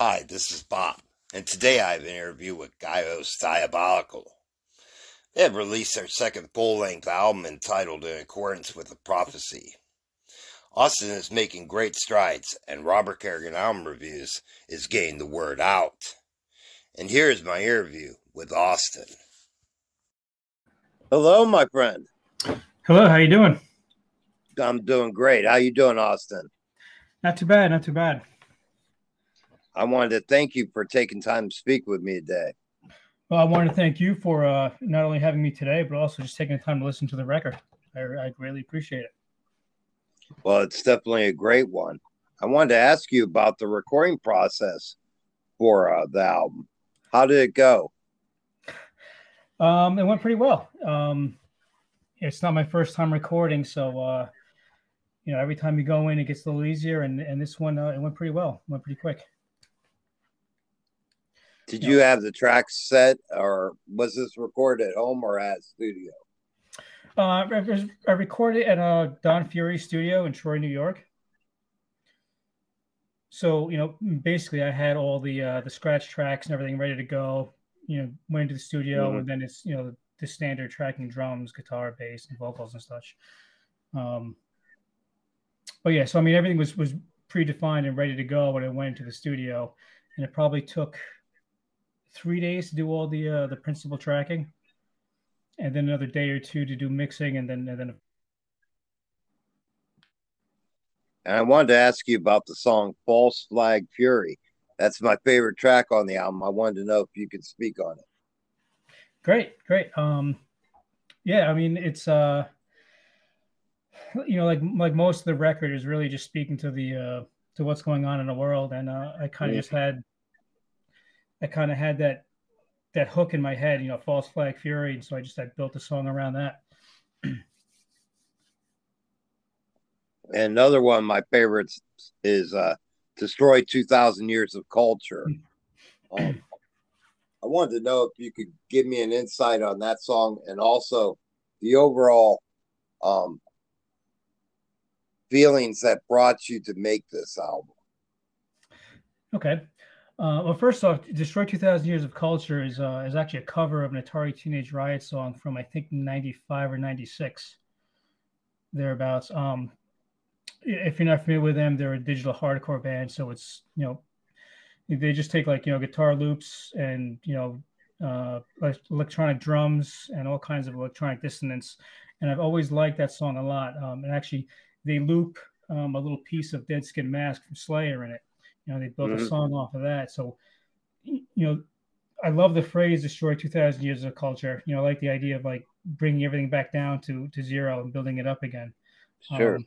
Hi, this is Bob, and today I have an interview with Gyaos Diabolical. They have released their second full length album entitled In Accordance with the Prophecy. Austin is making great strides, and Robert Carrigan Album Reviews is getting the word out. And here is my interview with Austin. Hello, my friend. Hello, how you doing? I'm doing great. How you doing, Austin? Not too bad, not too bad. I wanted to thank you for taking time to speak with me today. Well, I wanted to thank you for uh, not only having me today, but also just taking the time to listen to the record. I, I greatly appreciate it. Well, it's definitely a great one. I wanted to ask you about the recording process for uh, the album. How did it go? Um, it went pretty well. Um, it's not my first time recording, so uh, you know, every time you go in, it gets a little easier. And and this one, uh, it went pretty well. It went pretty quick. Did you have the tracks set, or was this recorded at home or at studio? Uh, I recorded at a Don Fury studio in Troy, New York. So you know, basically, I had all the uh, the scratch tracks and everything ready to go. You know, went into the studio, mm-hmm. and then it's you know the, the, standard tracking drums, guitar, bass, and vocals and such. Um, but yeah, so I mean, everything was was predefined and ready to go when I went into the studio, and it probably took three days to do all the uh, the principal tracking, and then another day or two to do mixing, and then and then. And I wanted to ask you about the song "False Flag Fury." That's my favorite track on the album. I wanted to know if you could speak on it. Great, great. Um, yeah, I mean it's uh, you know, like like most of the record is really just speaking to the uh to what's going on in the world, and uh, I kind of mm-hmm. just had I kind of had that that hook in my head, you know, false flag fury, and so I just I built a song around that. and another one of my favorites is uh, "Destroy Two Thousand Years of Culture." Hmm. Um, I wanted to know if you could give me an insight on that song and also the overall um, feelings that brought you to make this album. Okay. Uh, well, first off, "Destroy 2,000 Years of Culture" is uh, is actually a cover of an Atari Teenage Riot song from I think '95 or '96, thereabouts. Um, if you're not familiar with them, they're a digital hardcore band, so it's you know they just take like you know guitar loops and you know uh, electronic drums and all kinds of electronic dissonance. And I've always liked that song a lot. Um, and actually, they loop um, a little piece of Dead Skin Mask from Slayer in it. You know, they built mm-hmm. a song off of that. So, you know, I love the phrase "destroy 2,000 years of culture." You know, I like the idea of like bringing everything back down to to zero and building it up again. Sure. Um,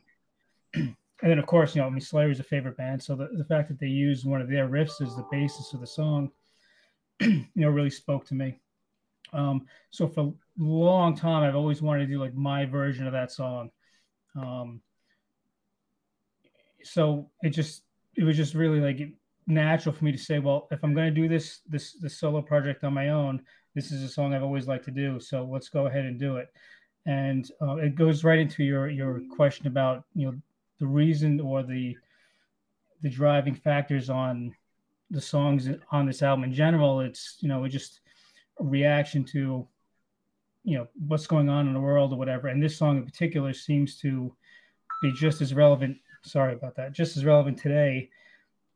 and then, of course, you know, I mean, Slayer is a favorite band, so the, the fact that they used one of their riffs as the basis of the song, you know, really spoke to me. Um, so for a long time, I've always wanted to do like my version of that song. Um, so it just it was just really like natural for me to say, well, if I'm going to do this this this solo project on my own, this is a song I've always liked to do. So let's go ahead and do it. And uh, it goes right into your your question about you know the reason or the the driving factors on the songs on this album in general. It's you know it just a reaction to you know what's going on in the world or whatever. And this song in particular seems to be just as relevant sorry about that, just as relevant today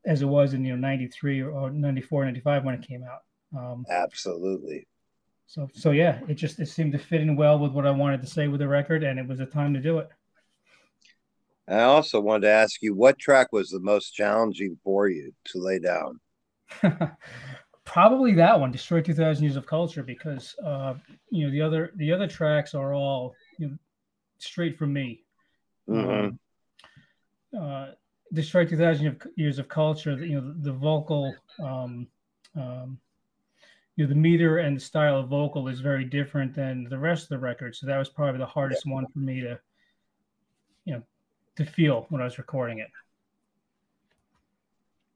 as it was in you know 93 or 94 95 when it came out. Um, absolutely. so so yeah it just it seemed to fit in well with what i wanted to say with the record and it was a time to do it. I also wanted to ask you what track was the most challenging for you to lay down? Probably that one destroy 2000 years of culture because uh you know the other the other tracks are all you know straight from me. Mm-hmm. um, uh, destroy 2000 years of culture you know the, the vocal um, um, you know the meter and the style of vocal is very different than the rest of the record. So that was probably the hardest yeah. one for me to you know to feel when i was recording it.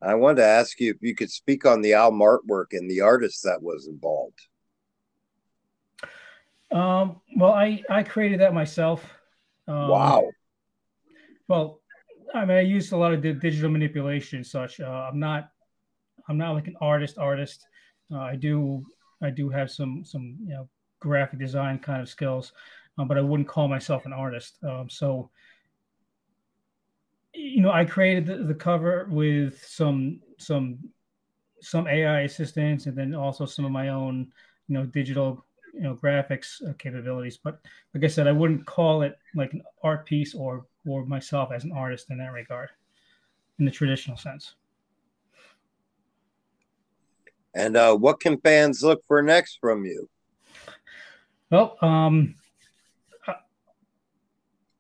I wanted to ask you if you could speak on the album artwork and the artist that was involved. Um, well i i created that myself. Um, wow. well I mean, I used a lot of digital manipulation and such. Uh, I'm not I'm not like an artist artist. Uh, I do I do have some some you know graphic design kind of skills, um, but I wouldn't call myself an artist. Um, so you know, I created the, the cover with some some some AI assistance, and then also some of my own you know digital you know graphics uh, capabilities. But like I said, I wouldn't call it like an art piece or or myself as an artist in that regard, in the traditional sense. And uh, what can fans look for next from you? Well, um,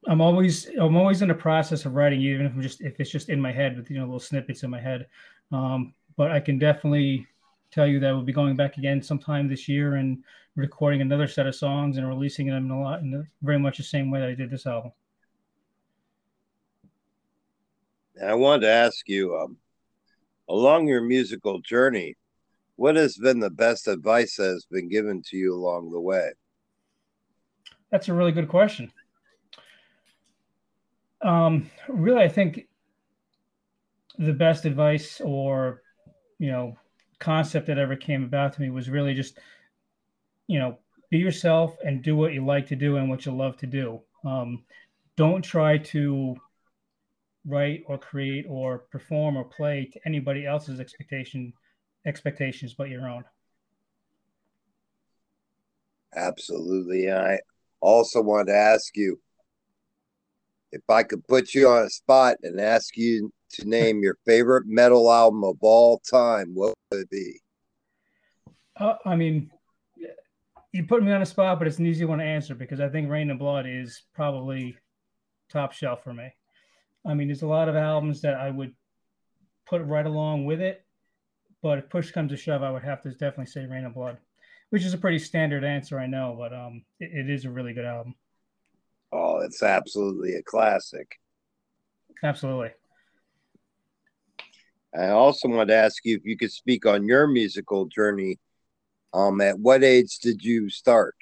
I'm always I'm always in the process of writing, even if I'm just if it's just in my head with you know little snippets in my head. Um, but I can definitely tell you that we'll be going back again sometime this year and recording another set of songs and releasing them in a lot in very much the same way that I did this album. I wanted to ask you, um, along your musical journey, what has been the best advice that has been given to you along the way? That's a really good question. Um, really, I think the best advice or you know concept that ever came about to me was really just you know be yourself and do what you like to do and what you love to do. Um, don't try to write or create or perform or play to anybody else's expectation expectations but your own. Absolutely. I also want to ask you if I could put you on a spot and ask you to name your favorite metal album of all time, what would it be? Uh, I mean, you put me on a spot, but it's an easy one to answer because I think Reign in Blood is probably top shelf for me. I mean, there's a lot of albums that I would put right along with it, but if push comes to shove, I would have to definitely say Reign of Blood, which is a pretty standard answer, I know, but um, it, it is a really good album. Oh, it's absolutely a classic. Absolutely. I also want to ask you if you could speak on your musical journey. Um, at what age did you start?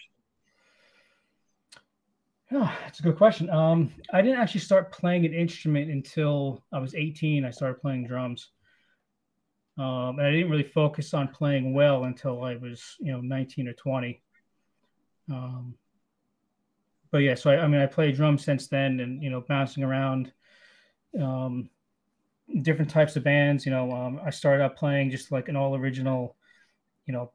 Oh, that's a good question. Um, I didn't actually start playing an instrument until I was 18. I started playing drums. Um, and I didn't really focus on playing well until I was, you know, 19 or 20. Um, but yeah, so I, I, mean, I played drums since then, and you know, bouncing around, um, different types of bands. You know, um, I started out playing just like an all original, you know,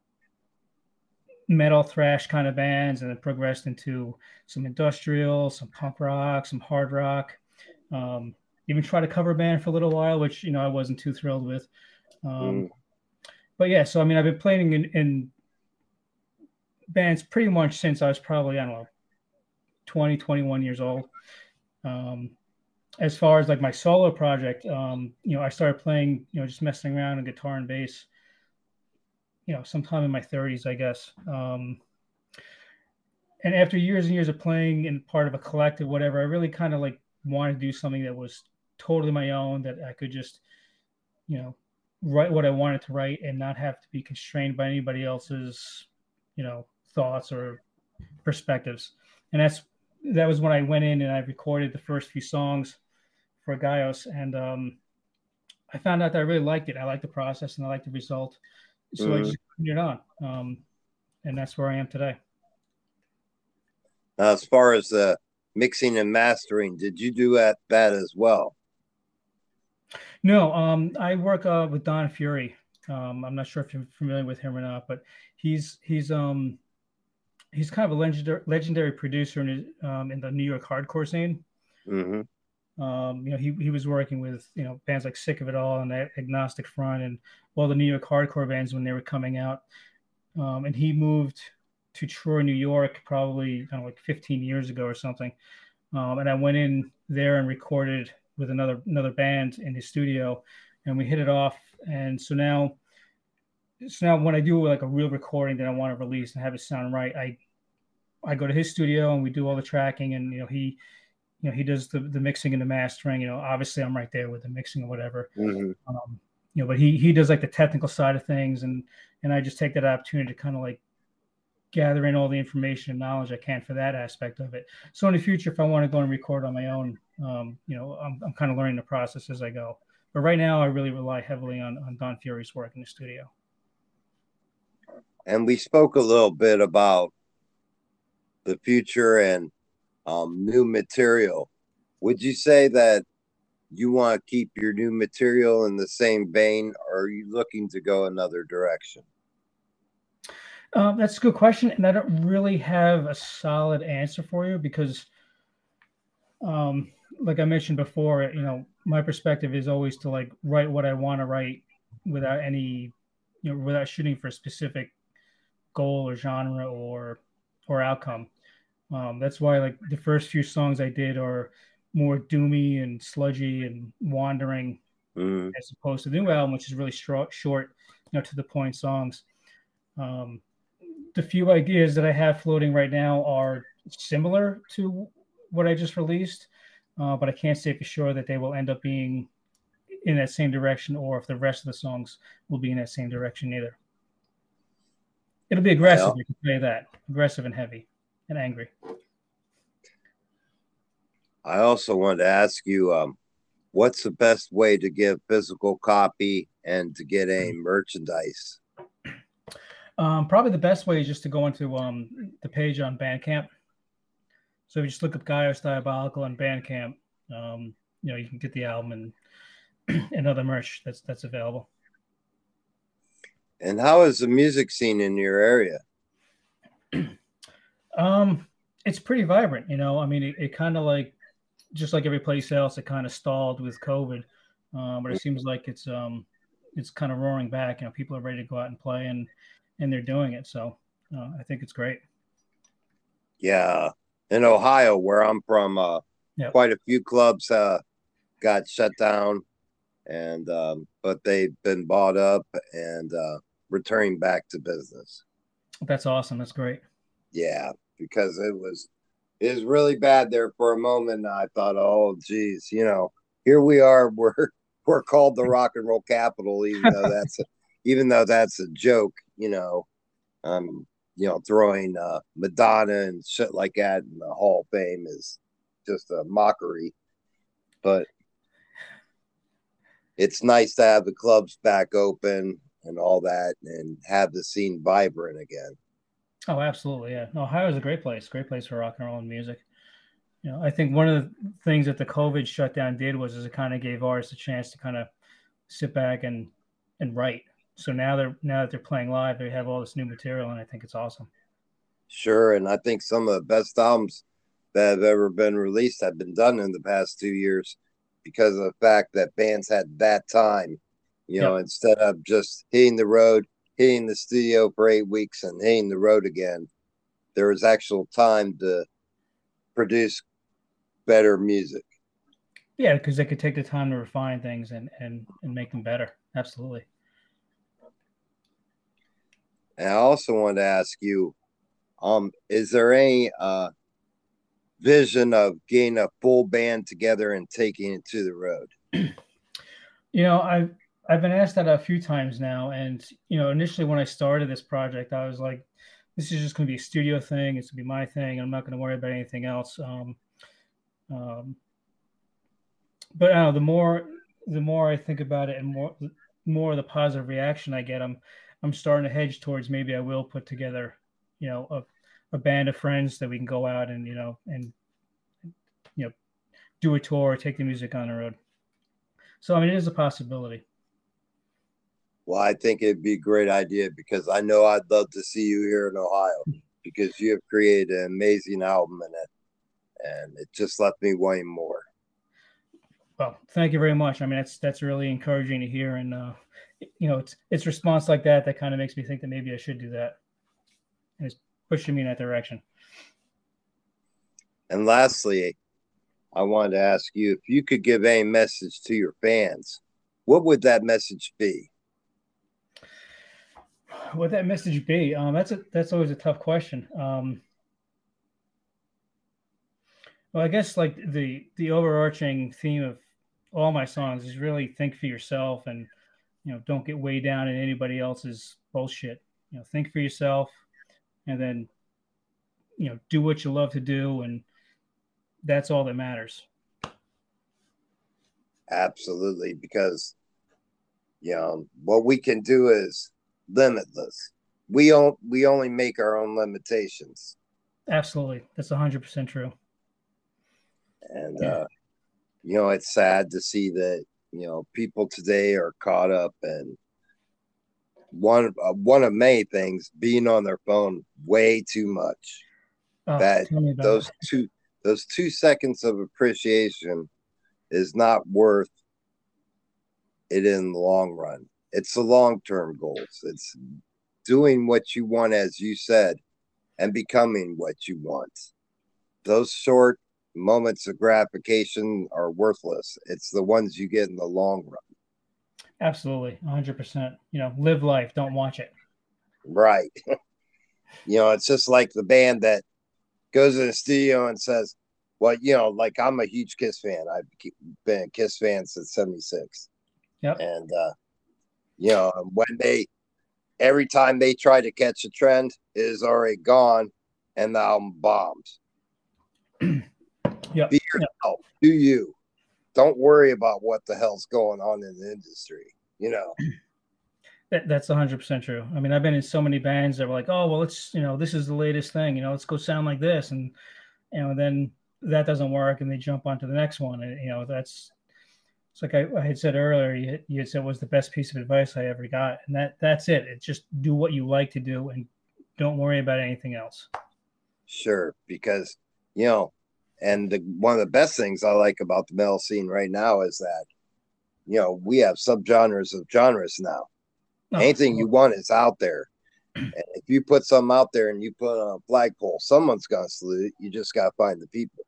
metal thrash kind of bands, and then progressed into some industrial, some punk rock, some hard rock. Um, even tried a cover band for a little while, which you know I wasn't too thrilled with. Um, mm. But yeah, so I mean, I've been playing in, in bands pretty much since I was probably I don't know 20, 21 years old. Um, as far as like my solo project, um, you know, I started playing, you know, just messing around on guitar and bass, you know, sometime in my 30s, I guess. Um, and after years and years of playing in part of a collective, whatever, I really kind of like wanted to do something that was totally my own, that I could just, you know, write what I wanted to write and not have to be constrained by anybody else's, you know, thoughts or perspectives. And that's that was when I went in and I recorded the first few songs for Gyaos, and um, I found out that I really liked it. I liked the process and I liked the result, so mm. I just continued on, um, and that's where I am today. as far as the mixing and mastering, did you do that that as well? No, um, I work uh, with Don Fury. Um, I'm not sure if you're familiar with him or not, but he's he's um he's kind of a legendary legendary producer in um, in the New York hardcore scene. Mm-hmm. Um, you know, he he was working with you know bands like Sick of It All and that Agnostic Front and all the New York hardcore bands when they were coming out. Um, and he moved to Troy, New York, probably know, like 15 years ago or something. Um, and I went in there and recorded with another another band in his studio, and we hit it off. And so now so now when I do like a real recording that I want to release and have it sound right, I I go to his studio and we do all the tracking and you know he you know he does the, the mixing and the mastering. You know, obviously I'm right there with the mixing or whatever. Mm-hmm. Um, you know, but he he does like the technical side of things and and I just take that opportunity to kind of like gather in all the information and knowledge I can for that aspect of it. So in the future, if I want to go and record on my own, um, you know, I'm, I'm kind of learning the process as I go. but right now I really rely heavily on on Don Fury's work in the studio. And we spoke a little bit about the future and um, new material. Would you say that you want to keep your new material in the same vein, or are you looking to go another direction? Um, that's a good question, and I don't really have a solid answer for you because, um, like I mentioned before, you know, my perspective is always to like write what I want to write without any, you know, without shooting for a specific goal or genre or or outcome. Um, that's why like the first few songs I did are more doomy and sludgy and wandering mm. as opposed to the new album, which is really short, short, you know, to the point songs. Um, the few ideas that I have floating right now are similar to what I just released, uh, but I can't say for sure that they will end up being in that same direction or if the rest of the songs will be in that same direction either. It'll be aggressive, well, you can say that. Aggressive and heavy and angry. I also wanted to ask you um, what's the best way to get physical copy and to get a merchandise? Um, probably the best way is just to go into um, the page on Bandcamp. So if you just look up Gyaos Diabolical on Bandcamp, um, you know you can get the album and and other merch that's that's available. And how is the music scene in your area? um, it's pretty vibrant. You know, I mean, it, it kind of like just like every place else, it kind of stalled with COVID, um, but it seems like it's um, it's kind of roaring back. You know, people are ready to go out and play, and and they're doing it. So uh, I think it's great. Yeah, in Ohio, where I'm from, uh, yep. quite a few clubs uh, got shut down, and um, but they've been bought up and uh, returning back to business. That's awesome. That's great. Yeah, because it was it was really bad there for a moment. I thought, oh, geez, you know, here we are. We're we're called the rock and roll capital, even though that's a, even though that's a joke. You know, um, you know, throwing uh, Madonna and shit like that in the Hall of Fame is just a mockery. But it's nice to have the clubs back open and all that, and have the scene vibrant again. Oh, absolutely. Yeah. Ohio is a great place. Great place for rock and roll and music. You know, I think one of the things that the COVID shutdown did was is it kind of gave artists a chance to kind of sit back and and write. So now they're now that they're playing live, they have all this new material, and I think it's awesome. Sure, and I think some of the best albums that have ever been released have been done in the past two years because of the fact that bands had that time, you know, yep. instead of just hitting the road hitting the studio for eight weeks and hitting the road again. There was actual time to produce better music. Yeah, because they could take the time to refine things and and and make them better. Absolutely. And I also want to ask you, um, is there any uh, vision of getting a full band together and taking it to the road? You know, I I've been asked that a few times now, and you know, initially when I started this project, I was like, "This is just going to be a studio thing. It's going to be my thing. I'm not going to worry about anything else." Um, um, but know, the more the more I think about it, and more more the positive reaction I get, I'm I'm starting to hedge towards maybe I will put together, you know, a, a band of friends that we can go out and you know and you know do a tour, take the music on the road. So I mean, it is a possibility. Well, I think it'd be a great idea because I know I'd love to see you here in Ohio because you have created an amazing album in it, and it just left me wanting more. Well, thank you very much. I mean, that's that's really encouraging to hear, and uh, you know, it's it's response like that that kind of makes me think that maybe I should do that, and it's pushing me in that direction. And lastly, I wanted to ask you if you could give a message to your fans, what would that message be? Would that message be? Um, that's a that's always a tough question. Um, well, I guess like the the overarching theme of all my songs is really think for yourself and you know don't get way down in anybody else's bullshit. You know, think for yourself, and then you know do what you love to do, and that's all that matters. Absolutely, because you know what we can do is limitless. We don't we only make our own limitations. Absolutely. That's hundred percent true. And yeah. uh you know, it's sad to see that, you know, people today are caught up in one uh, one of many things being on their phone way too much. Oh, that those that. two those two seconds of appreciation is not worth it in the long run. It's the long term goals. It's doing what you want, as you said, and becoming what you want. Those short moments of gratification are worthless. It's the ones you get in the long run. Absolutely, 100%. You know, live life, don't watch it. Right. you know, it's just like the band that goes in the studio and says, well, you know, like I'm a huge Kiss fan. I've been a Kiss fan since 76. Yep. And, uh, you know, when they, every time they try to catch a trend, it is already gone and the album bombs. Yeah. Be yourself. Yep. Do you. Don't worry about what the hell's going on in the industry. You know. That, that's 100% true. I mean, I've been in so many bands that were like, oh, well, let's, you know, this is the latest thing, you know, let's go sound like this. And, you know, then that doesn't work and they jump onto the next one. And, you know, that's, it's like I, I had said earlier, you, you said was the best piece of advice I ever got. And that that's it. It's just do what you like to do and don't worry about anything else. Sure. Because, you know, and the, one of the best things I like about the metal scene right now is that, you know, we have subgenres of genres now. Oh, Anything you want is out there. And if you put something out there and you put on a flagpole, someone's gonna salute it. You just gotta find the people.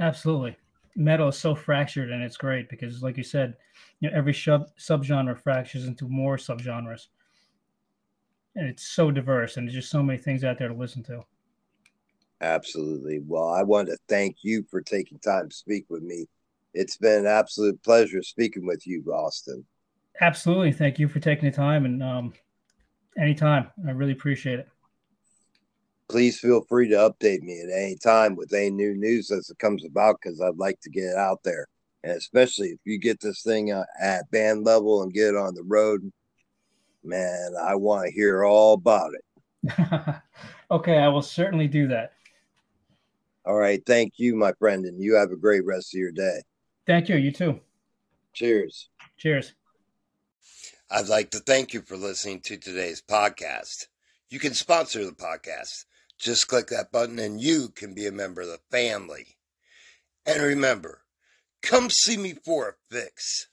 Absolutely. Metal is so fractured and it's great because like you said, you know, every sub subgenre fractures into more subgenres. And it's so diverse and there's just so many things out there to listen to. Absolutely. Well, I want to thank you for taking time to speak with me. It's been an absolute pleasure speaking with you, Austin. Absolutely. Thank you for taking the time and um, anytime. I really appreciate it. Please feel free to update me at any time with any new news as it comes about because I'd like to get it out there. And especially if you get this thing uh, at band level and get it on the road, man, I want to hear all about it. okay, I will certainly do that. All right. Thank you, my friend. And you have a great rest of your day. Thank you. You too. Cheers. Cheers. I'd like to thank you for listening to today's podcast. You can sponsor the podcast. Just click that button and you can be a member of the family. And remember, come see me for a fix.